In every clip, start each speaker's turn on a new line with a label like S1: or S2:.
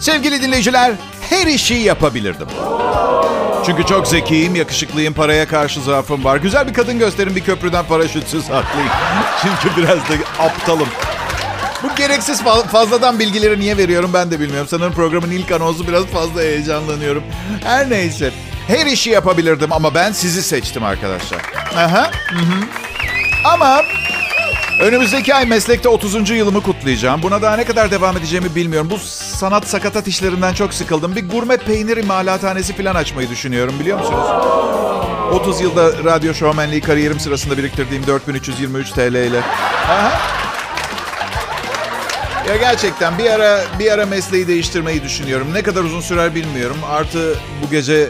S1: Sevgili dinleyiciler, her işi yapabilirdim. Çünkü çok zekiyim, yakışıklıyım, paraya karşı zaafım var. Güzel bir kadın gösterin bir köprüden paraşütsüz atlayayım. Çünkü biraz da aptalım. Bu gereksiz fazladan bilgileri niye veriyorum ben de bilmiyorum. Sanırım programın ilk anonsu biraz fazla heyecanlanıyorum. Her neyse. Her işi yapabilirdim ama ben sizi seçtim arkadaşlar. Aha. Hı hı. Ama önümüzdeki ay meslekte 30. yılımı kutlayacağım. Buna daha ne kadar devam edeceğimi bilmiyorum. Bu sanat sakatat işlerinden çok sıkıldım. Bir gurme peynir imalathanesi falan açmayı düşünüyorum biliyor musunuz? 30 yılda radyo şovmenliği kariyerim sırasında biriktirdiğim 4323 TL ile. Ya gerçekten bir ara bir ara mesleği değiştirmeyi düşünüyorum. Ne kadar uzun sürer bilmiyorum. Artı bu gece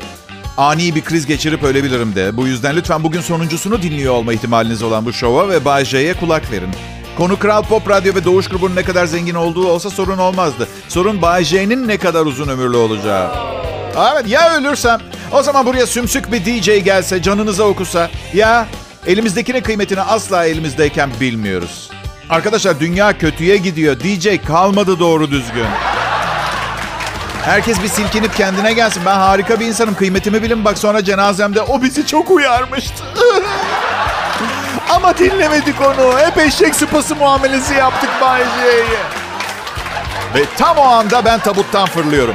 S1: ani bir kriz geçirip ölebilirim de. Bu yüzden lütfen bugün sonuncusunu dinliyor olma ihtimaliniz olan bu şova ve Bay J'ye kulak verin. Konu Kral Pop Radyo ve Doğuş grubunun ne kadar zengin olduğu olsa sorun olmazdı. Sorun Bay J'nin ne kadar uzun ömürlü olacağı. Evet ya ölürsem? O zaman buraya sümsük bir DJ gelse, canınıza okusa. Ya elimizdekinin kıymetini asla elimizdeyken bilmiyoruz. Arkadaşlar dünya kötüye gidiyor. DJ kalmadı doğru düzgün. Herkes bir silkinip kendine gelsin. Ben harika bir insanım. Kıymetimi bilin. Bak sonra cenazemde o bizi çok uyarmıştı. Ama dinlemedik onu. Hep eşek sıpası muamelesi yaptık Bay Ve tam o anda ben tabuttan fırlıyorum.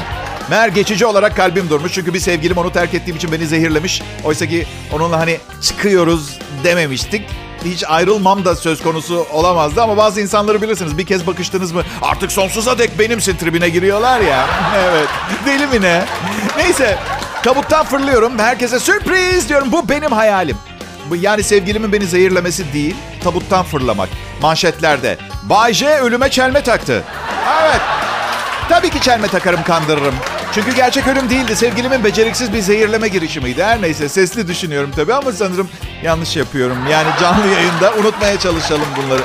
S1: Meğer geçici olarak kalbim durmuş. Çünkü bir sevgilim onu terk ettiğim için beni zehirlemiş. Oysa ki onunla hani çıkıyoruz dememiştik hiç ayrılmam da söz konusu olamazdı. Ama bazı insanları bilirsiniz bir kez bakıştınız mı artık sonsuza dek benimsin tribine giriyorlar ya. evet deli mi ne? Neyse tabuttan fırlıyorum herkese sürpriz diyorum bu benim hayalim. Yani sevgilimin beni zehirlemesi değil tabuttan fırlamak. Manşetlerde Bay J ölüme çelme taktı. Evet tabii ki çelme takarım kandırırım. Çünkü gerçek ölüm değildi. Sevgilimin beceriksiz bir zehirleme girişimiydi. Her neyse sesli düşünüyorum tabii ama sanırım yanlış yapıyorum. Yani canlı yayında unutmaya çalışalım bunları.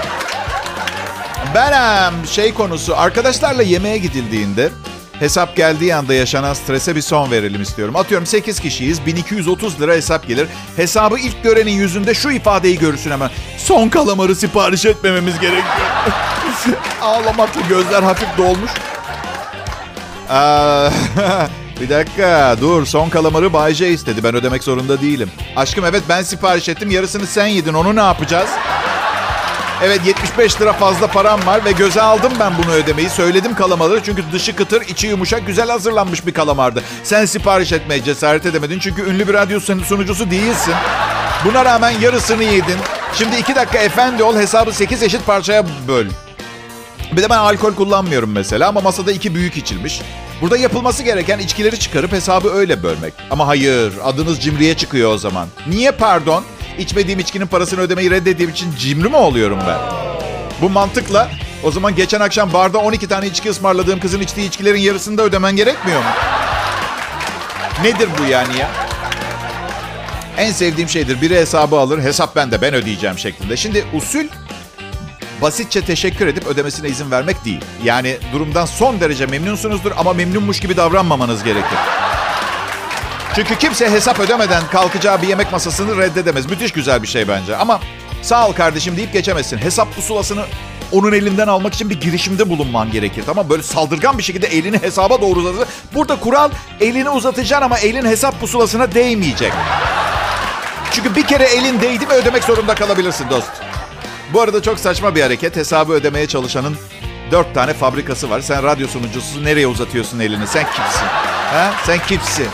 S1: Ben şey konusu arkadaşlarla yemeğe gidildiğinde hesap geldiği anda yaşanan strese bir son verelim istiyorum. Atıyorum 8 kişiyiz 1230 lira hesap gelir. Hesabı ilk görenin yüzünde şu ifadeyi görürsün hemen. Son kalamarı sipariş etmememiz gerekiyor. Ağlamakla gözler hafif dolmuş. bir dakika dur son kalamarı Bay J istedi. Ben ödemek zorunda değilim. Aşkım evet ben sipariş ettim. Yarısını sen yedin. Onu ne yapacağız? Evet 75 lira fazla param var ve göze aldım ben bunu ödemeyi. Söyledim kalamarı çünkü dışı kıtır, içi yumuşak, güzel hazırlanmış bir kalamardı. Sen sipariş etmeye cesaret edemedin çünkü ünlü bir radyo sunucusu değilsin. Buna rağmen yarısını yedin. Şimdi iki dakika efendi ol hesabı 8 eşit parçaya böl. Bir de ben alkol kullanmıyorum mesela ama masada iki büyük içilmiş. Burada yapılması gereken içkileri çıkarıp hesabı öyle bölmek. Ama hayır, adınız cimriye çıkıyor o zaman. Niye pardon? İçmediğim içkinin parasını ödemeyi reddettiğim için cimri mi oluyorum ben? Bu mantıkla o zaman geçen akşam barda 12 tane içki ısmarladığım kızın içtiği içkilerin yarısını da ödemen gerekmiyor mu? Nedir bu yani ya? En sevdiğim şeydir. Biri hesabı alır, hesap bende, ben ödeyeceğim şeklinde. Şimdi usul basitçe teşekkür edip ödemesine izin vermek değil. Yani durumdan son derece memnunsunuzdur ama memnunmuş gibi davranmamanız gerekir. Çünkü kimse hesap ödemeden kalkacağı bir yemek masasını reddedemez. Müthiş güzel bir şey bence. Ama sağ ol kardeşim deyip geçemezsin. Hesap pusulasını onun elinden almak için bir girişimde bulunman gerekir. Tamam böyle saldırgan bir şekilde elini hesaba doğru uzatır. Burada kural elini uzatacaksın ama elin hesap pusulasına değmeyecek. Çünkü bir kere elin değdi mi ödemek zorunda kalabilirsin dost. Bu arada çok saçma bir hareket. Hesabı ödemeye çalışanın dört tane fabrikası var. Sen radyo sunucusu nereye uzatıyorsun elini? Sen kimsin? Ha? Sen kimsin?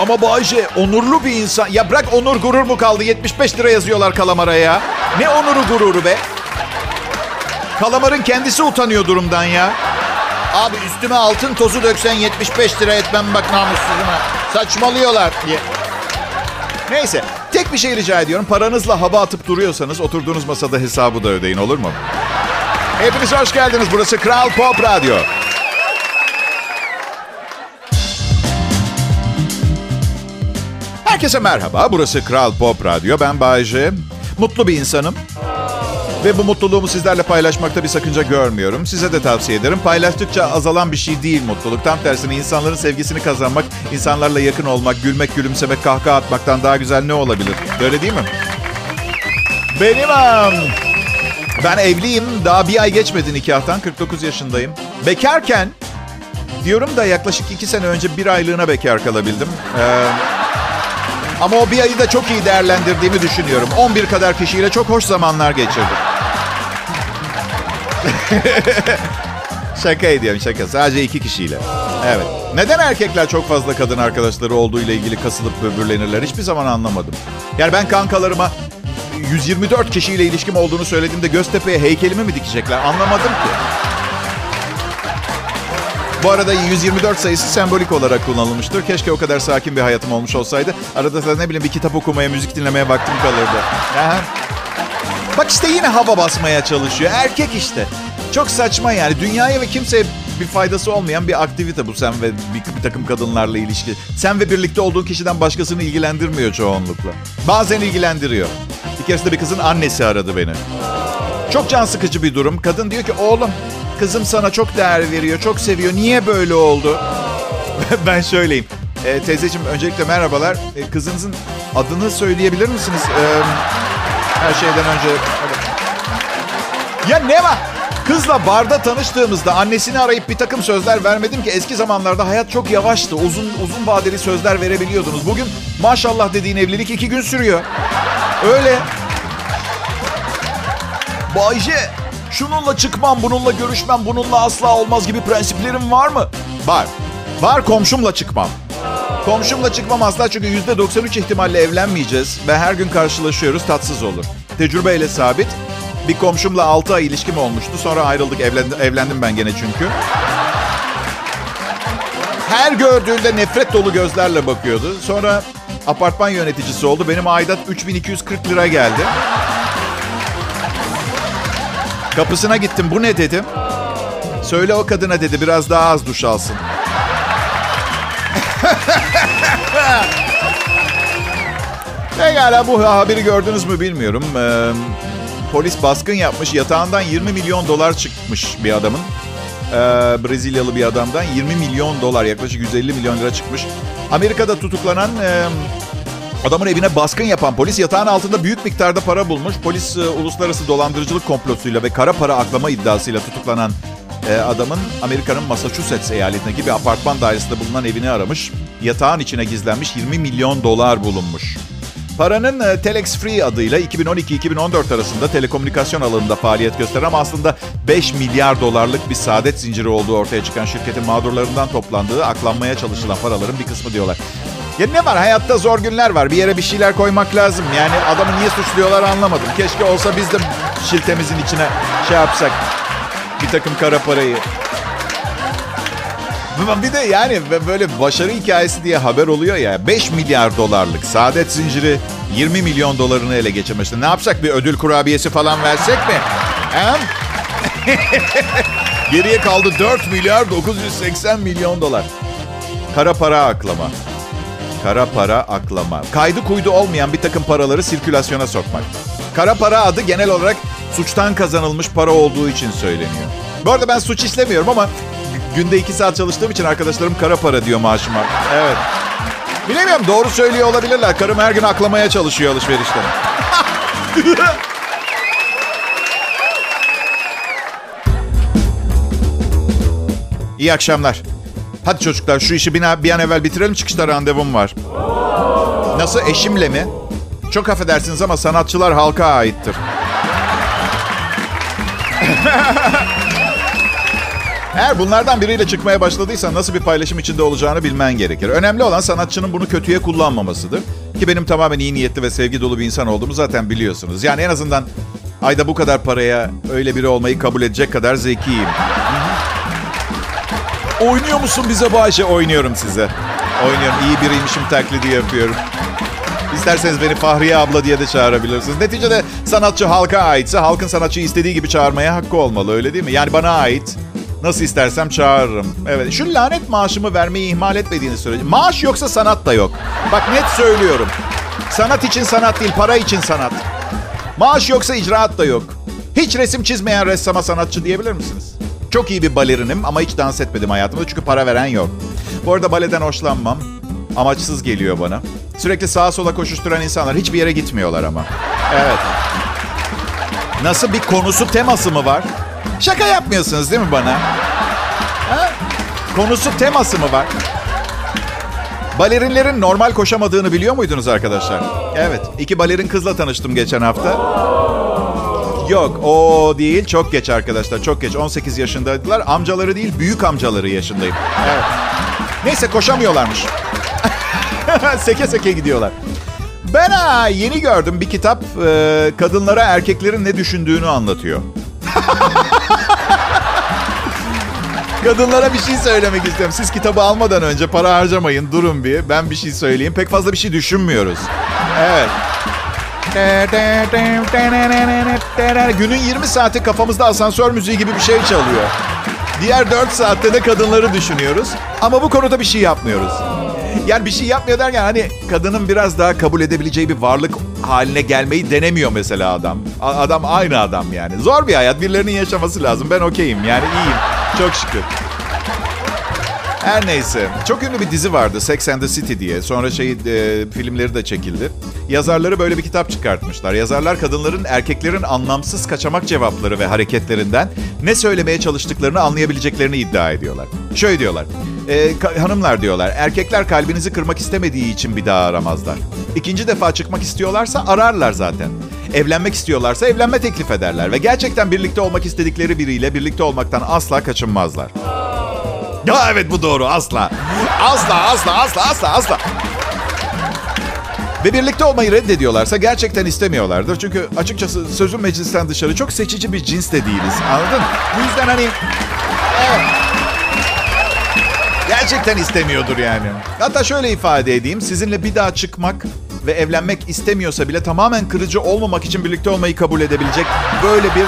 S1: Ama Bayce onurlu bir insan. Ya bırak onur gurur mu kaldı? 75 lira yazıyorlar kalamaraya ya. Ne onuru gururu be? Kalamarın kendisi utanıyor durumdan ya. Abi üstüme altın tozu döksen 75 lira etmem bak namussuzuna. Saçmalıyorlar diye. Neyse tek bir şey rica ediyorum. Paranızla hava atıp duruyorsanız oturduğunuz masada hesabı da ödeyin olur mu? Hepiniz hoş geldiniz. Burası Kral Pop Radyo. Herkese merhaba. Burası Kral Pop Radyo. Ben Bayece. Mutlu bir insanım. Ve bu mutluluğumu sizlerle paylaşmakta bir sakınca görmüyorum. Size de tavsiye ederim. Paylaştıkça azalan bir şey değil mutluluk. Tam tersine insanların sevgisini kazanmak, insanlarla yakın olmak, gülmek, gülümsemek, kahkaha atmaktan daha güzel ne olabilir? Böyle değil mi? Benim am. Ben evliyim. Daha bir ay geçmedi nikahtan. 49 yaşındayım. Bekarken diyorum da yaklaşık iki sene önce bir aylığına bekar kalabildim. Ee, ama o bir ayı da çok iyi değerlendirdiğimi düşünüyorum. 11 kadar kişiyle çok hoş zamanlar geçirdim. şaka ediyorum şaka. Sadece iki kişiyle. Evet. Neden erkekler çok fazla kadın arkadaşları olduğu ile ilgili kasılıp böbürlenirler hiçbir zaman anlamadım. Yani ben kankalarıma 124 kişiyle ilişkim olduğunu söylediğimde Göztepe'ye heykelimi mi dikecekler anlamadım ki. Bu arada 124 sayısı sembolik olarak kullanılmıştır. Keşke o kadar sakin bir hayatım olmuş olsaydı. Arada da ne bileyim bir kitap okumaya, müzik dinlemeye vaktim kalırdı. Bak işte yine hava basmaya çalışıyor. Erkek işte. Çok saçma yani. Dünyaya ve kimseye bir faydası olmayan bir aktivite bu sen ve bir, bir takım kadınlarla ilişki. Sen ve birlikte olduğun kişiden başkasını ilgilendirmiyor çoğunlukla. Bazen ilgilendiriyor. Bir keresinde bir kızın annesi aradı beni. Çok can sıkıcı bir durum. Kadın diyor ki oğlum kızım sana çok değer veriyor, çok seviyor. Niye böyle oldu? ben şöyleyim. E, teyzeciğim öncelikle merhabalar. E, kızınızın adını söyleyebilir misiniz? E, her şeyden önce... Ya ne var? Kızla barda tanıştığımızda annesini arayıp bir takım sözler vermedim ki eski zamanlarda hayat çok yavaştı. Uzun uzun vadeli sözler verebiliyordunuz. Bugün maşallah dediğin evlilik iki gün sürüyor. Öyle. Bayce, şununla çıkmam, bununla görüşmem, bununla asla olmaz gibi prensiplerim var mı? Var. Var komşumla çıkmam. Komşumla çıkmam asla çünkü yüzde 93 ihtimalle evlenmeyeceğiz ve her gün karşılaşıyoruz tatsız olur. Tecrübeyle sabit. Bir komşumla 6 ay ilişkim olmuştu. Sonra ayrıldık. Evlendim, evlendim ben gene çünkü. Her gördüğünde nefret dolu gözlerle bakıyordu. Sonra apartman yöneticisi oldu. Benim aidat 3240 lira geldi. Kapısına gittim. Bu ne dedim? Söyle o kadına dedi biraz daha az duş alsın. Pekala bu haberi gördünüz mü bilmiyorum. Ee, polis baskın yapmış. Yatağından 20 milyon dolar çıkmış bir adamın. Ee, Brezilyalı bir adamdan 20 milyon dolar yaklaşık 150 milyon lira çıkmış. Amerika'da tutuklanan e, adamın evine baskın yapan polis yatağın altında büyük miktarda para bulmuş. Polis e, uluslararası dolandırıcılık komplosuyla ve kara para aklama iddiasıyla tutuklanan e, adamın Amerika'nın Massachusetts eyaletindeki bir apartman dairesinde bulunan evini aramış. Yatağın içine gizlenmiş 20 milyon dolar bulunmuş. Paranın e, Telex Free adıyla 2012-2014 arasında telekomünikasyon alanında faaliyet gösteren ama aslında 5 milyar dolarlık bir saadet zinciri olduğu ortaya çıkan şirketin mağdurlarından toplandığı aklanmaya çalışılan paraların bir kısmı diyorlar. Ya ne var hayatta zor günler var. Bir yere bir şeyler koymak lazım. Yani adamı niye suçluyorlar anlamadım. Keşke olsa biz de şiltemizin içine şey yapsak. Bir takım kara parayı. Bir de yani böyle başarı hikayesi diye haber oluyor ya. 5 milyar dolarlık saadet zinciri 20 milyon dolarını ele geçirmişti. Ne yapsak bir ödül kurabiyesi falan versek mi? He? Geriye kaldı 4 milyar 980 milyon dolar. Kara para aklama. Kara para aklama. Kaydı kuydu olmayan bir takım paraları sirkülasyona sokmak. Kara para adı genel olarak suçtan kazanılmış para olduğu için söyleniyor. Bu arada ben suç işlemiyorum ama günde iki saat çalıştığım için arkadaşlarım kara para diyor maaşıma. Evet. Bilemiyorum doğru söylüyor olabilirler. Karım her gün aklamaya çalışıyor alışverişte. İyi akşamlar. Hadi çocuklar şu işi bir an, evvel bitirelim çıkışta randevum var. Nasıl eşimle mi? Çok affedersiniz ama sanatçılar halka aittir. Eğer bunlardan biriyle çıkmaya başladıysan nasıl bir paylaşım içinde olacağını bilmen gerekir. Önemli olan sanatçının bunu kötüye kullanmamasıdır. Ki benim tamamen iyi niyetli ve sevgi dolu bir insan olduğumu zaten biliyorsunuz. Yani en azından ayda bu kadar paraya öyle biri olmayı kabul edecek kadar zekiyim. Oynuyor musun bize Bayşe? Oynuyorum size. Oynuyorum. İyi biriymişim taklidi yapıyorum. İsterseniz beni Fahriye abla diye de çağırabilirsiniz. Neticede sanatçı halka aitse halkın sanatçıyı istediği gibi çağırmaya hakkı olmalı öyle değil mi? Yani bana ait. Nasıl istersem çağırırım. Evet şu lanet maaşımı vermeyi ihmal etmediğini sürece. Maaş yoksa sanat da yok. Bak net söylüyorum. Sanat için sanat değil para için sanat. Maaş yoksa icraat da yok. Hiç resim çizmeyen ressama sanatçı diyebilir misiniz? Çok iyi bir balerinim ama hiç dans etmedim hayatımda çünkü para veren yok. Bu arada baleden hoşlanmam. Amaçsız geliyor bana. Sürekli sağa sola koşuşturan insanlar hiçbir yere gitmiyorlar ama. Evet. Nasıl bir konusu teması mı var? Şaka yapmıyorsunuz değil mi bana? Ha? Konusu teması mı var? Balerinlerin normal koşamadığını biliyor muydunuz arkadaşlar? Evet. iki balerin kızla tanıştım geçen hafta. Yok o değil. Çok geç arkadaşlar. Çok geç. 18 yaşındaydılar. Amcaları değil büyük amcaları yaşındayım. Evet. Neyse koşamıyorlarmış. seke seke gidiyorlar. Ben ha, yeni gördüm bir kitap e, kadınlara erkeklerin ne düşündüğünü anlatıyor. Kadınlara bir şey söylemek istiyorum. Siz kitabı almadan önce para harcamayın. Durun bir. Ben bir şey söyleyeyim. Pek fazla bir şey düşünmüyoruz. Evet. Günün 20 saati kafamızda asansör müziği gibi bir şey çalıyor. Diğer 4 saatte de kadınları düşünüyoruz. Ama bu konuda bir şey yapmıyoruz. Yani bir şey yapmıyor derken hani kadının biraz daha kabul edebileceği bir varlık haline gelmeyi denemiyor mesela adam. Adam aynı adam yani. Zor bir hayat. Birilerinin yaşaması lazım. Ben okeyim yani iyiyim. Çok şükür. Her neyse. Çok ünlü bir dizi vardı Sex and the City diye. Sonra şey e, filmleri de çekildi. Yazarları böyle bir kitap çıkartmışlar. Yazarlar kadınların erkeklerin anlamsız kaçamak cevapları ve hareketlerinden ne söylemeye çalıştıklarını anlayabileceklerini iddia ediyorlar. Şöyle diyorlar. E, hanımlar diyorlar. Erkekler kalbinizi kırmak istemediği için bir daha aramazlar. İkinci defa çıkmak istiyorlarsa ararlar zaten. Evlenmek istiyorlarsa evlenme teklif ederler. Ve gerçekten birlikte olmak istedikleri biriyle birlikte olmaktan asla kaçınmazlar. Ya evet bu doğru asla. Asla asla asla asla asla. Ve birlikte olmayı reddediyorlarsa gerçekten istemiyorlardır. Çünkü açıkçası sözün meclisten dışarı çok seçici bir cins de değiliz. Anladın? Bu yüzden hani... Gerçekten istemiyordur yani. Hatta şöyle ifade edeyim. Sizinle bir daha çıkmak ve evlenmek istemiyorsa bile tamamen kırıcı olmamak için birlikte olmayı kabul edebilecek böyle bir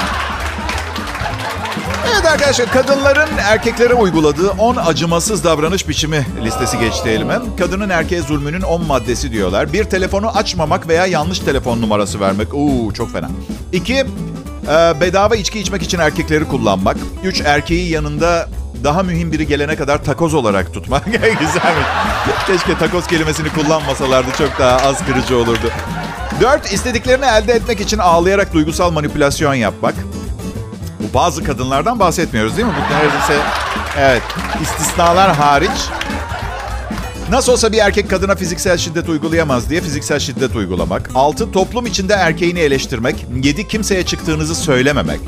S1: Evet arkadaşlar kadınların erkeklere uyguladığı 10 acımasız davranış biçimi listesi geçti elime. Kadının erkeğe zulmünün 10 maddesi diyorlar. Bir telefonu açmamak veya yanlış telefon numarası vermek. Uuu çok fena. İki, e, bedava içki içmek için erkekleri kullanmak. Üç, erkeği yanında daha mühim biri gelene kadar takoz olarak tutmak. Güzelmiş. Keşke takoz kelimesini kullanmasalardı çok daha az kırıcı olurdu. Dört, istediklerini elde etmek için ağlayarak duygusal manipülasyon yapmak. Bu bazı kadınlardan bahsetmiyoruz değil mi? Bu neredeyse evet istisnalar hariç. Nasıl olsa bir erkek kadına fiziksel şiddet uygulayamaz diye fiziksel şiddet uygulamak. 6. Toplum içinde erkeğini eleştirmek. 7. Kimseye çıktığınızı söylememek.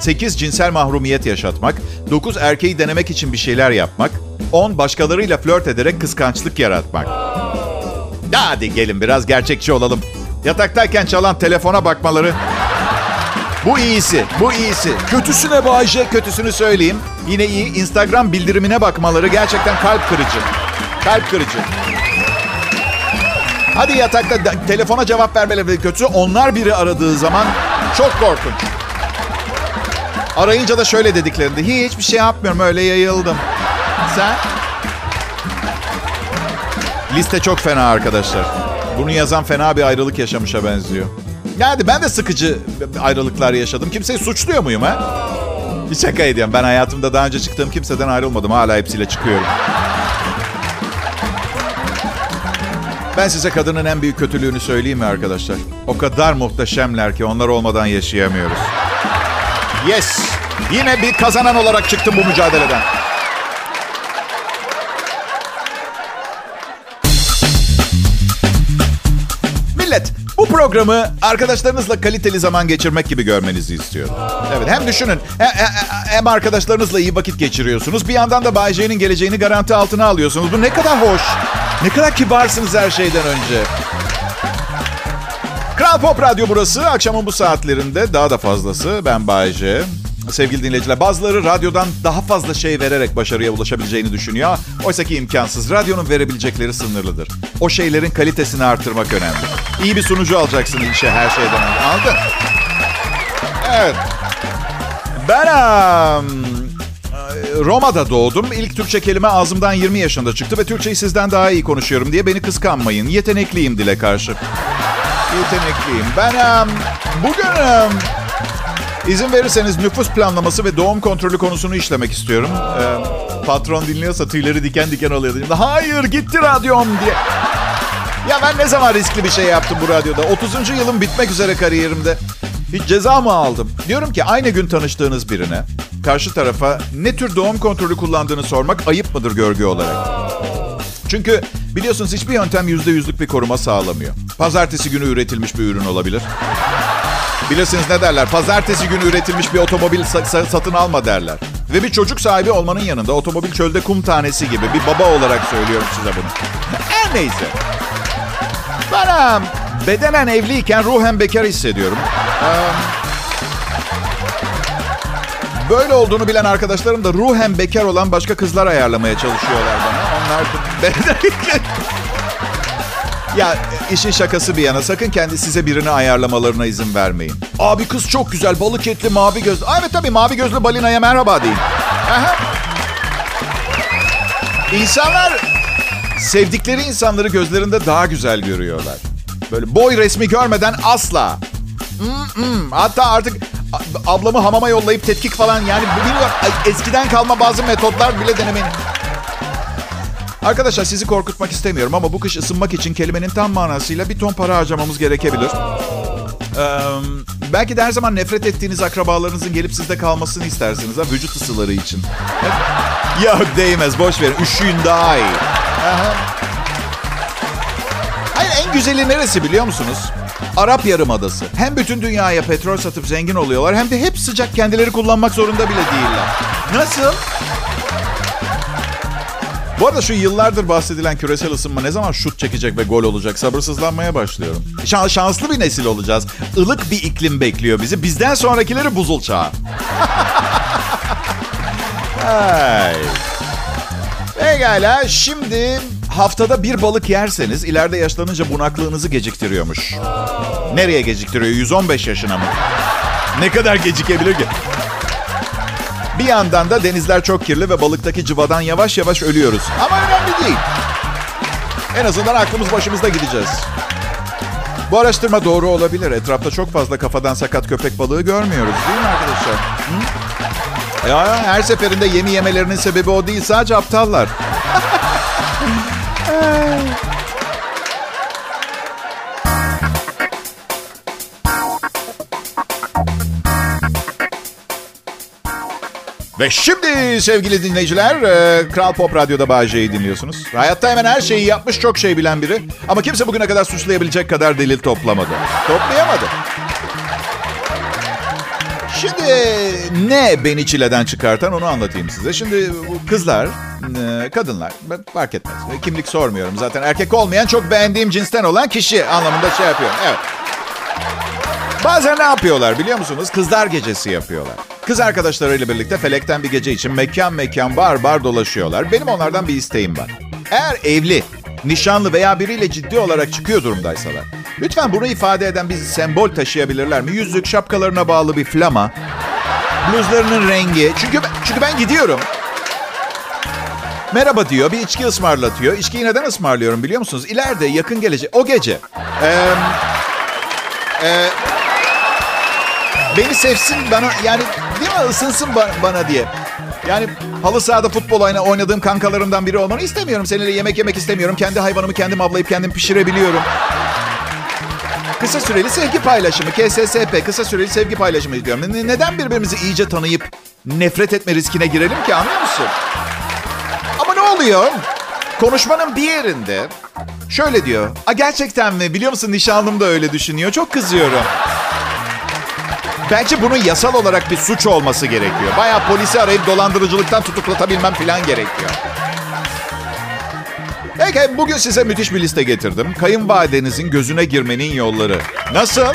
S1: 8. Cinsel mahrumiyet yaşatmak. 9. Erkeği denemek için bir şeyler yapmak. 10. Başkalarıyla flört ederek kıskançlık yaratmak. Hadi gelin biraz gerçekçi olalım. Yataktayken çalan telefona bakmaları bu iyisi, bu iyisi. Kötüsüne Bayce, kötüsünü söyleyeyim. Yine iyi. Instagram bildirimine bakmaları gerçekten kalp kırıcı. Kalp kırıcı. Hadi yatakta da, telefona cevap vermeleri kötü. Onlar biri aradığı zaman çok korkunç. Arayınca da şöyle dediklerinde hiçbir şey yapmıyorum öyle yayıldım. Sen? Liste çok fena arkadaşlar. Bunu yazan fena bir ayrılık yaşamışa benziyor. Yani ben de sıkıcı ayrılıklar yaşadım. Kimseyi suçluyor muyum ha? Bir şaka ediyorum. Ben hayatımda daha önce çıktığım kimseden ayrılmadım. Hala hepsiyle çıkıyorum. Ben size kadının en büyük kötülüğünü söyleyeyim mi arkadaşlar? O kadar muhteşemler ki onlar olmadan yaşayamıyoruz. Yes! Yine bir kazanan olarak çıktım bu mücadeleden. Programı arkadaşlarınızla kaliteli zaman geçirmek gibi görmenizi istiyorum. Evet, hem düşünün, hem arkadaşlarınızla iyi vakit geçiriyorsunuz. Bir yandan da Bay J'nin geleceğini garanti altına alıyorsunuz. Bu ne kadar hoş. Ne kadar kibarsınız her şeyden önce. Kral Pop Radyo burası. Akşamın bu saatlerinde daha da fazlası. Ben Bay J. Sevgili dinleyiciler, bazıları radyodan daha fazla şey vererek başarıya ulaşabileceğini düşünüyor. Oysa ki imkansız. Radyonun verebilecekleri sınırlıdır. O şeylerin kalitesini artırmak önemli. İyi bir sunucu alacaksın işe her şeyden önce. Anladın? Evet. Ben Roma'da doğdum. İlk Türkçe kelime ağzımdan 20 yaşında çıktı ve Türkçeyi sizden daha iyi konuşuyorum diye beni kıskanmayın. Yetenekliyim dile karşı. Yetenekliyim. Ben bugün izin verirseniz nüfus planlaması ve doğum kontrolü konusunu işlemek istiyorum. Ee, patron dinliyorsa tüyleri diken diken oluyor. Hayır gitti radyom diye. Ya ben ne zaman riskli bir şey yaptım bu radyoda? 30. yılım bitmek üzere kariyerimde. Hiç ceza mı aldım? Diyorum ki aynı gün tanıştığınız birine karşı tarafa ne tür doğum kontrolü kullandığını sormak ayıp mıdır görgü olarak? Çünkü biliyorsunuz hiçbir yöntem yüzde yüzlük bir koruma sağlamıyor. Pazartesi günü üretilmiş bir ürün olabilir. Bilirsiniz ne derler? Pazartesi günü üretilmiş bir otomobil sa- satın alma derler. Ve bir çocuk sahibi olmanın yanında otomobil çölde kum tanesi gibi bir baba olarak söylüyorum size bunu. Her neyse. Ben bedenen evliyken ruhen bekar hissediyorum. Böyle olduğunu bilen arkadaşlarım da ruhen bekar olan başka kızlar ayarlamaya çalışıyorlar bana. Onlar da... ya işin şakası bir yana sakın kendi size birini ayarlamalarına izin vermeyin. Abi kız çok güzel balık etli mavi gözlü. Evet tabii mavi gözlü balinaya merhaba deyin. Aha. İnsanlar sevdikleri insanları gözlerinde daha güzel görüyorlar. Böyle boy resmi görmeden asla. Mm-mm. Hatta artık ablamı hamama yollayıp tetkik falan yani bilmiyorum eskiden kalma bazı metotlar bile denemeyin. Arkadaşlar sizi korkutmak istemiyorum ama bu kış ısınmak için kelimenin tam manasıyla bir ton para harcamamız gerekebilir. Ee, belki de her zaman nefret ettiğiniz akrabalarınızın gelip sizde kalmasını istersiniz ha vücut ısıları için. Yok değmez boş verin üşüyün daha iyi. Hayır en güzeli neresi biliyor musunuz? Arap Yarımadası. Hem bütün dünyaya petrol satıp zengin oluyorlar hem de hep sıcak kendileri kullanmak zorunda bile değiller. Nasıl? Bu arada şu yıllardır bahsedilen küresel ısınma ne zaman şut çekecek ve gol olacak sabırsızlanmaya başlıyorum. Şans, şanslı bir nesil olacağız. Ilık bir iklim bekliyor bizi. Bizden sonrakileri buzul çağı. Hey. Pekala şimdi haftada bir balık yerseniz ileride yaşlanınca bunaklığınızı geciktiriyormuş. Nereye geciktiriyor? 115 yaşına mı? Ne kadar gecikebilir ki? Bir yandan da denizler çok kirli ve balıktaki cıvadan yavaş yavaş ölüyoruz. Ama önemli değil. En azından aklımız başımızda gideceğiz. Bu araştırma doğru olabilir. Etrafta çok fazla kafadan sakat köpek balığı görmüyoruz değil mi arkadaşlar? Hı? Ya her seferinde yemi yemelerinin sebebi o değil. Sadece aptallar. Ve şimdi sevgili dinleyiciler, e, Kral Pop Radyo'da Bağcay'ı dinliyorsunuz. Hayatta hemen her şeyi yapmış, çok şey bilen biri. Ama kimse bugüne kadar suçlayabilecek kadar delil toplamadı. Toplayamadı. Şimdi ne beni çileden çıkartan onu anlatayım size. Şimdi kızlar, e, kadınlar fark etmez. Kimlik sormuyorum zaten. Erkek olmayan çok beğendiğim cinsten olan kişi anlamında şey yapıyorum. Evet. Bazen ne yapıyorlar biliyor musunuz? Kızlar gecesi yapıyorlar. Kız arkadaşlarıyla birlikte felekten bir gece için mekan mekan bar bar dolaşıyorlar. Benim onlardan bir isteğim var. Eğer evli, nişanlı veya biriyle ciddi olarak çıkıyor durumdaysalar. Lütfen bunu ifade eden bir sembol taşıyabilirler mi? Yüzük, şapkalarına bağlı bir flama, bluzlarının rengi. Çünkü ben, çünkü ben gidiyorum. Merhaba diyor, bir içki ısmarlatıyor. İçkiyi neden ısmarlıyorum biliyor musunuz? İleride yakın gelecek, o gece. Ee, e, beni sevsin bana yani değil mi ısınsın bana, bana diye. Yani halı sahada futbol oynadığım kankalarımdan biri olmanı istemiyorum. Seninle yemek yemek istemiyorum. Kendi hayvanımı kendim avlayıp kendim pişirebiliyorum. Kısa süreli sevgi paylaşımı. KSSP kısa süreli sevgi paylaşımı diyorum. Neden birbirimizi iyice tanıyıp nefret etme riskine girelim ki anlıyor musun? Ama ne oluyor? Konuşmanın bir yerinde şöyle diyor. A gerçekten mi? Biliyor musun nişanlım da öyle düşünüyor. Çok kızıyorum. Bence bunun yasal olarak bir suç olması gerekiyor. Bayağı polisi arayıp dolandırıcılıktan tutuklatabilmem falan gerekiyor. Peki bugün size müthiş bir liste getirdim. Kayınvalidenizin gözüne girmenin yolları. Nasıl?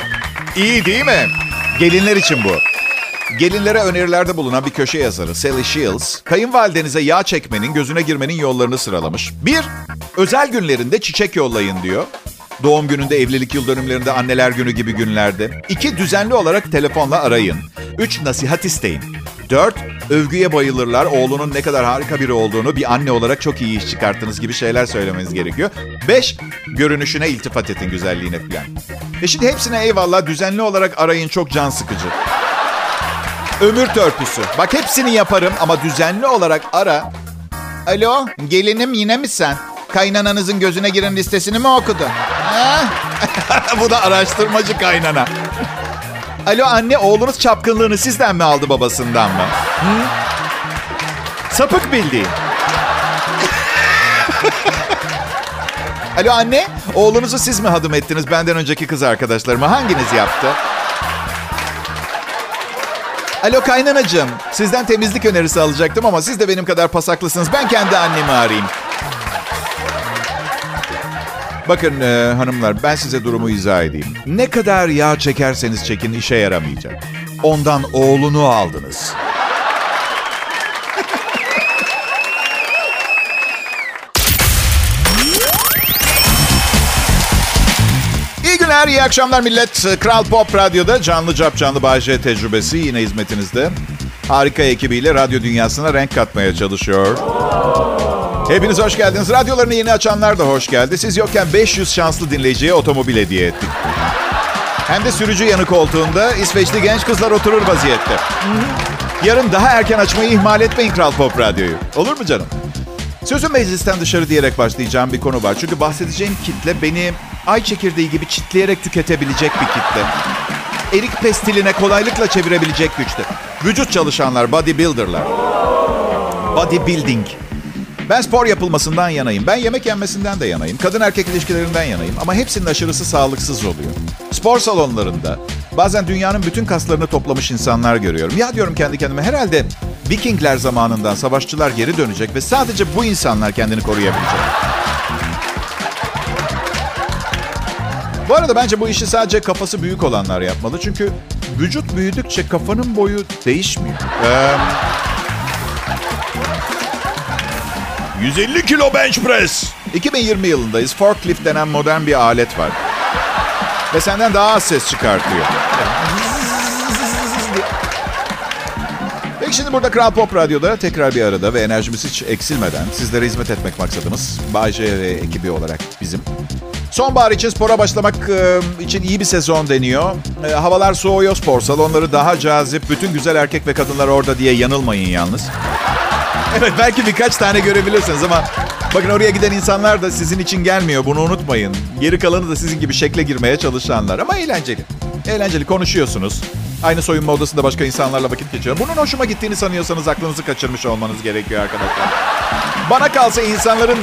S1: İyi değil mi? Gelinler için bu. Gelinlere önerilerde bulunan bir köşe yazarı Sally Shields, kayınvalidenize yağ çekmenin, gözüne girmenin yollarını sıralamış. Bir, özel günlerinde çiçek yollayın diyor. Doğum gününde, evlilik yıl dönümlerinde, anneler günü gibi günlerde. İki, düzenli olarak telefonla arayın. Üç, nasihat isteyin. Dört, övgüye bayılırlar. Oğlunun ne kadar harika biri olduğunu bir anne olarak çok iyi iş çıkarttınız gibi şeyler söylemeniz gerekiyor. Beş, görünüşüne iltifat etin güzelliğine falan. E şimdi hepsine eyvallah düzenli olarak arayın çok can sıkıcı. Ömür törpüsü. Bak hepsini yaparım ama düzenli olarak ara. Alo, gelinim yine mi sen? Kaynananızın gözüne giren listesini mi okudun? Bu da araştırmacı kaynana. Alo anne oğlunuz çapkınlığını sizden mi aldı babasından mı? Hı? Sapık bildiğin. Alo anne, oğlunuzu siz mi hadım ettiniz benden önceki kız arkadaşlarıma? Hanginiz yaptı? Alo kaynanacığım, sizden temizlik önerisi alacaktım ama siz de benim kadar pasaklısınız. Ben kendi annemi arayayım. Bakın e, hanımlar ben size durumu izah edeyim. Ne kadar yağ çekerseniz çekin işe yaramayacak. Ondan oğlunu aldınız. İyi günler, iyi akşamlar millet. Kral Pop Radyo'da canlı cap canlı Bayece tecrübesi yine hizmetinizde. Harika ekibiyle radyo dünyasına renk katmaya çalışıyor. Hepiniz hoş geldiniz. Radyolarını yeni açanlar da hoş geldi. Siz yokken 500 şanslı dinleyiciye otomobil hediye ettik. Hem de sürücü yanı koltuğunda İsveçli genç kızlar oturur vaziyette. Yarın daha erken açmayı ihmal etmeyin Kral Pop Radyo'yu. Olur mu canım? Sözüm meclisten dışarı diyerek başlayacağım bir konu var. Çünkü bahsedeceğim kitle beni ay çekirdeği gibi çitleyerek tüketebilecek bir kitle. Erik pestiline kolaylıkla çevirebilecek güçte. Vücut çalışanlar, bodybuilderlar. Bodybuilding. Ben spor yapılmasından yanayım. Ben yemek yenmesinden de yanayım. Kadın erkek ilişkilerinden yanayım. Ama hepsinin aşırısı sağlıksız oluyor. Spor salonlarında bazen dünyanın bütün kaslarını toplamış insanlar görüyorum. Ya diyorum kendi kendime herhalde Vikingler zamanından savaşçılar geri dönecek ve sadece bu insanlar kendini koruyabilecek. Bu arada bence bu işi sadece kafası büyük olanlar yapmalı. Çünkü vücut büyüdükçe kafanın boyu değişmiyor. Ee, 150 kilo bench press. 2020 yılındayız. Forklift denen modern bir alet var. Ve senden daha az ses çıkartıyor. Peki şimdi burada Kral Pop Radyo'da tekrar bir arada ve enerjimiz hiç eksilmeden sizlere hizmet etmek maksadımız. Bayce ve ekibi olarak bizim. Sonbahar için spora başlamak e, için iyi bir sezon deniyor. E, havalar soğuyor, spor salonları daha cazip. Bütün güzel erkek ve kadınlar orada diye yanılmayın yalnız. Evet belki birkaç tane görebilirsiniz ama bakın oraya giden insanlar da sizin için gelmiyor. Bunu unutmayın. Geri kalanı da sizin gibi şekle girmeye çalışanlar. Ama eğlenceli. Eğlenceli konuşuyorsunuz. Aynı soyunma odasında başka insanlarla vakit geçiyor. Bunun hoşuma gittiğini sanıyorsanız aklınızı kaçırmış olmanız gerekiyor arkadaşlar. Bana kalsa insanların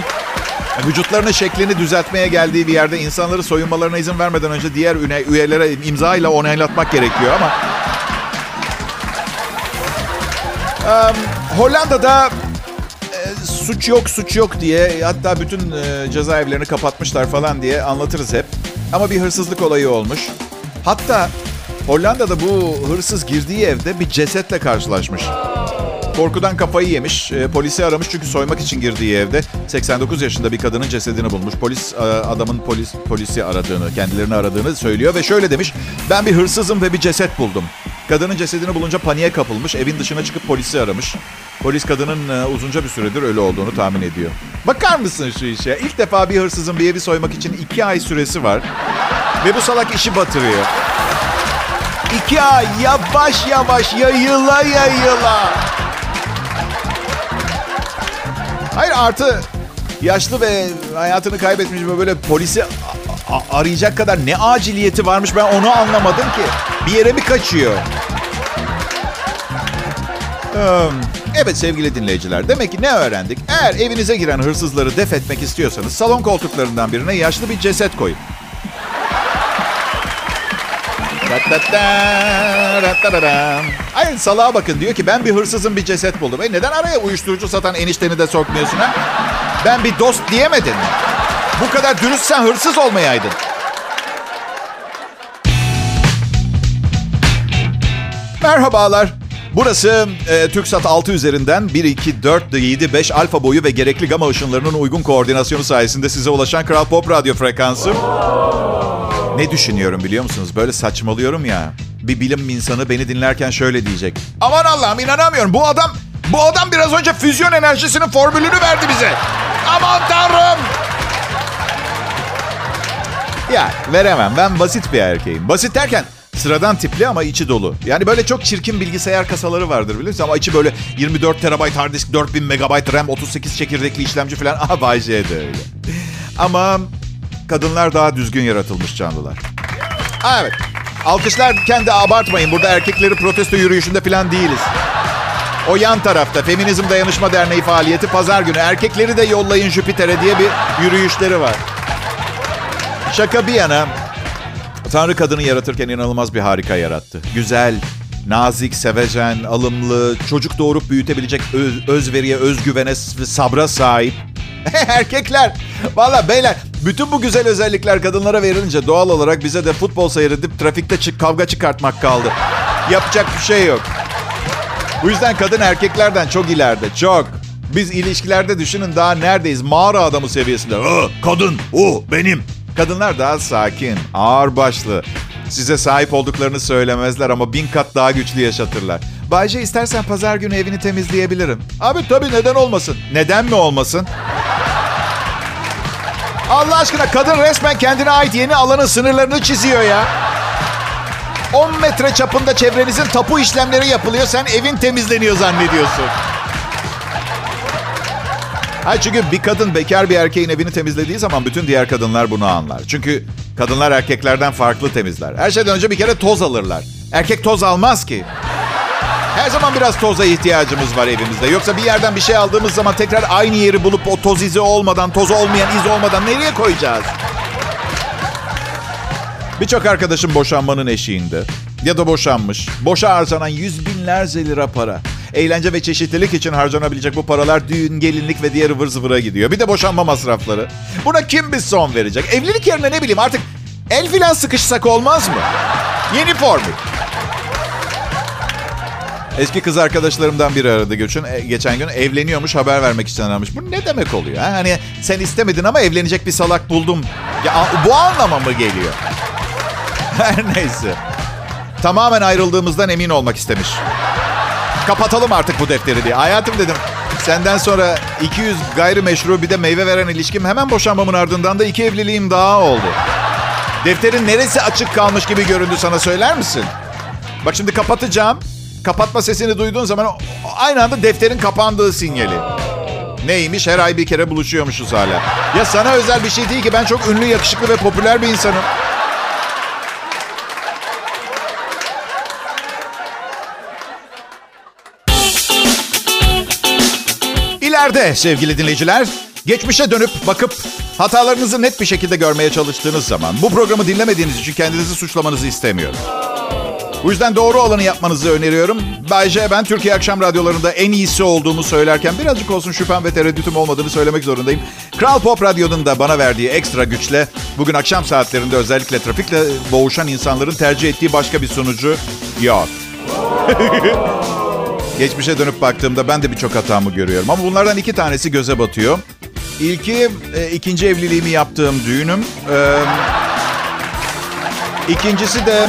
S1: vücutlarının şeklini düzeltmeye geldiği bir yerde insanları soyunmalarına izin vermeden önce diğer üyelere imza ile onaylatmak gerekiyor ama Um, Hollanda'da e, suç yok suç yok diye hatta bütün e, cezaevlerini kapatmışlar falan diye anlatırız hep. Ama bir hırsızlık olayı olmuş. Hatta Hollanda'da bu hırsız girdiği evde bir cesetle karşılaşmış. Korkudan kafayı yemiş. E, polisi aramış çünkü soymak için girdiği evde 89 yaşında bir kadının cesedini bulmuş. Polis e, adamın polis polisi aradığını, kendilerini aradığını söylüyor ve şöyle demiş. Ben bir hırsızım ve bir ceset buldum. Kadının cesedini bulunca paniğe kapılmış. Evin dışına çıkıp polisi aramış. Polis kadının e, uzunca bir süredir ölü olduğunu tahmin ediyor. Bakar mısın şu işe? İlk defa bir hırsızın bir evi soymak için iki ay süresi var. Ve bu salak işi batırıyor. İki ay yavaş yavaş yayıla yayıla. Hayır artı yaşlı ve hayatını kaybetmiş böyle polisi arayacak kadar ne aciliyeti varmış ben onu anlamadım ki. Bir yere mi kaçıyor? Evet sevgili dinleyiciler demek ki ne öğrendik? Eğer evinize giren hırsızları def etmek istiyorsanız salon koltuklarından birine yaşlı bir ceset koyun. Hayır salağa bakın diyor ki ben bir hırsızın bir ceset buldum. E neden araya uyuşturucu satan enişteni de sokmuyorsun ha? Ben bir dost diyemedin? Bu kadar dürüstsen hırsız olmayaydın. Merhabalar. Burası e, TürkSat 6 üzerinden 1, 2, 4, 7, 5 alfa boyu ve gerekli gama ışınlarının uygun koordinasyonu sayesinde size ulaşan Kral Pop Radyo frekansı. Ne düşünüyorum biliyor musunuz? Böyle saçmalıyorum ya. Bir bilim insanı beni dinlerken şöyle diyecek. Aman Allah'ım inanamıyorum. Bu adam bu adam biraz önce füzyon enerjisinin formülünü verdi bize. Aman Tanrım. Ya veremem. Ben basit bir erkeğim. Basit derken sıradan tipli ama içi dolu. Yani böyle çok çirkin bilgisayar kasaları vardır biliyorsun ama içi böyle 24 terabayt hard disk, 4000 megabayt RAM, 38 çekirdekli işlemci falan. J de öyle. Ama kadınlar daha düzgün yaratılmış canlılar. Evet. Alkışlarken de abartmayın. Burada erkekleri protesto yürüyüşünde falan değiliz. O yan tarafta Feminizm Dayanışma Derneği faaliyeti pazar günü. Erkekleri de yollayın Jüpiter'e diye bir yürüyüşleri var. Şaka bir yana Tanrı kadını yaratırken inanılmaz bir harika yarattı. Güzel, nazik, sevecen, alımlı, çocuk doğurup büyütebilecek öz, özveriye, özgüvene ve sabra sahip. Erkekler, valla beyler bütün bu güzel özellikler kadınlara verilince doğal olarak bize de futbol seyredip trafikte çık, kavga çıkartmak kaldı. Yapacak bir şey yok. Bu yüzden kadın erkeklerden çok ileride, çok. Biz ilişkilerde düşünün daha neredeyiz? Mağara adamı seviyesinde. kadın, o benim. Kadınlar daha sakin, ağır başlı. Size sahip olduklarını söylemezler ama bin kat daha güçlü yaşatırlar. Bayce istersen pazar günü evini temizleyebilirim. Abi tabii neden olmasın? Neden mi olmasın? Allah aşkına kadın resmen kendine ait yeni alanın sınırlarını çiziyor ya. 10 metre çapında çevrenizin tapu işlemleri yapılıyor. Sen evin temizleniyor zannediyorsun. Ha çünkü bir kadın bekar bir erkeğin evini temizlediği zaman bütün diğer kadınlar bunu anlar. Çünkü kadınlar erkeklerden farklı temizler. Her şeyden önce bir kere toz alırlar. Erkek toz almaz ki. Her zaman biraz toza ihtiyacımız var evimizde. Yoksa bir yerden bir şey aldığımız zaman tekrar aynı yeri bulup o toz izi olmadan, toz olmayan iz olmadan nereye koyacağız? Birçok arkadaşım boşanmanın eşiğinde. Ya da boşanmış. Boşa harcanan yüz binlerce lira para. Eğlence ve çeşitlilik için harcanabilecek bu paralar düğün, gelinlik ve diğer ıvır zıvıra gidiyor. Bir de boşanma masrafları. Buna kim bir son verecek? Evlilik yerine ne bileyim artık el filan sıkışsak olmaz mı? Yeni formül. Eski kız arkadaşlarımdan biri aradı geçen, geçen gün. Evleniyormuş haber vermek için aramış. Bu ne demek oluyor? Ha? Hani sen istemedin ama evlenecek bir salak buldum. Ya, bu anlama mı geliyor? Her neyse. Tamamen ayrıldığımızdan emin olmak istemiş. Kapatalım artık bu defteri diye. Hayatım dedim. Senden sonra 200 gayrimeşru bir de meyve veren ilişkim hemen boşanmamın ardından da iki evliliğim daha oldu. Defterin neresi açık kalmış gibi göründü sana söyler misin? Bak şimdi kapatacağım. Kapatma sesini duyduğun zaman aynı anda defterin kapandığı sinyali. Neymiş? Her ay bir kere buluşuyormuşuz hala. Ya sana özel bir şey değil ki ben çok ünlü, yakışıklı ve popüler bir insanım. İleride sevgili dinleyiciler, geçmişe dönüp bakıp hatalarınızı net bir şekilde görmeye çalıştığınız zaman bu programı dinlemediğiniz için kendinizi suçlamanızı istemiyorum. Bu yüzden doğru olanı yapmanızı öneriyorum. Bayce ben Türkiye akşam radyolarında en iyisi olduğumu söylerken birazcık olsun şüphem ve tereddütüm olmadığını söylemek zorundayım. Kral Pop Radyo'nun da bana verdiği ekstra güçle bugün akşam saatlerinde özellikle trafikle boğuşan insanların tercih ettiği başka bir sunucu yok. Geçmişe dönüp baktığımda ben de birçok hatamı görüyorum. Ama bunlardan iki tanesi göze batıyor. İlki e, ikinci evliliğimi yaptığım düğünüm. E, ikincisi de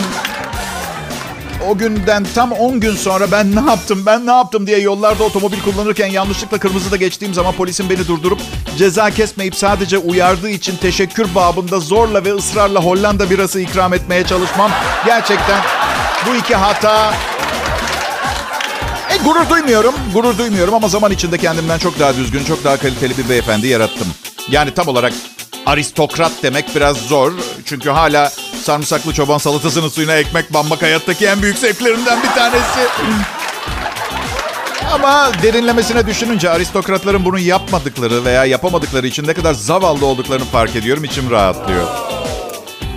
S1: o günden tam 10 gün sonra ben ne yaptım, ben ne yaptım diye yollarda otomobil kullanırken yanlışlıkla kırmızıda geçtiğim zaman polisin beni durdurup ceza kesmeyip sadece uyardığı için teşekkür babında zorla ve ısrarla Hollanda birası ikram etmeye çalışmam. Gerçekten bu iki hata e, gurur duymuyorum, gurur duymuyorum ama zaman içinde kendimden çok daha düzgün, çok daha kaliteli bir beyefendi yarattım. Yani tam olarak aristokrat demek biraz zor. Çünkü hala sarımsaklı çoban salatasının suyuna ekmek banmak hayattaki en büyük zevklerimden bir tanesi. Ama derinlemesine düşününce aristokratların bunu yapmadıkları veya yapamadıkları için ne kadar zavallı olduklarını fark ediyorum. İçim rahatlıyor.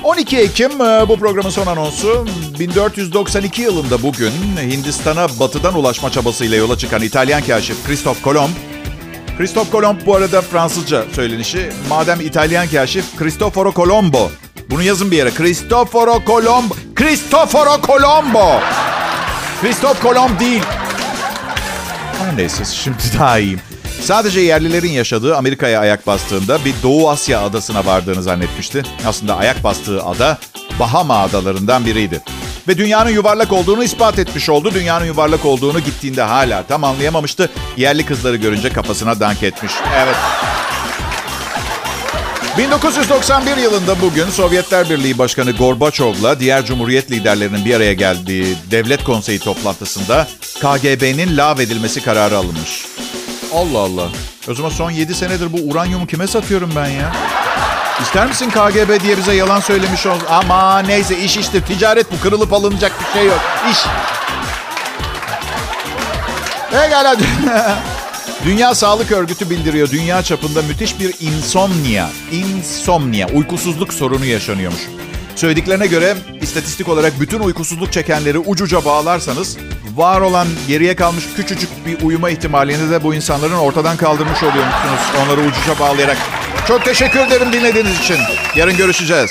S1: 12 Ekim e, bu programın son anonsu. 1492 yılında bugün Hindistan'a batıdan ulaşma çabasıyla yola çıkan İtalyan kaşif Christoph Kolomb. Christoph Kolomb bu arada Fransızca söylenişi. Madem İtalyan kaşif Cristoforo Colombo. Bunu yazın bir yere. Cristoforo Colombo. Cristoforo Colombo. Christoph Kolomb değil. Her neyse şimdi daha iyiyim. Sadece yerlilerin yaşadığı Amerika'ya ayak bastığında bir Doğu Asya adasına vardığını zannetmişti. Aslında ayak bastığı ada Bahama adalarından biriydi. Ve dünyanın yuvarlak olduğunu ispat etmiş oldu. Dünyanın yuvarlak olduğunu gittiğinde hala tam anlayamamıştı. Yerli kızları görünce kafasına dank etmiş. Evet. 1991 yılında bugün Sovyetler Birliği Başkanı Gorbaçov'la diğer cumhuriyet liderlerinin bir araya geldiği devlet konseyi toplantısında KGB'nin lağvedilmesi kararı alınmış. Allah Allah. O zaman son 7 senedir bu uranyumu kime satıyorum ben ya? İster misin KGB diye bize yalan söylemiş ol? Ama neyse iş işte ticaret bu kırılıp alınacak bir şey yok. İş. Pekala. Dünya Sağlık Örgütü bildiriyor. Dünya çapında müthiş bir insomnia, insomnia, uykusuzluk sorunu yaşanıyormuş. Söylediklerine göre istatistik olarak bütün uykusuzluk çekenleri ucuca bağlarsanız var olan geriye kalmış küçücük bir uyuma ihtimalini de bu insanların ortadan kaldırmış oluyormuşsunuz onları ucuca bağlayarak. Çok teşekkür ederim dinlediğiniz için. Yarın görüşeceğiz.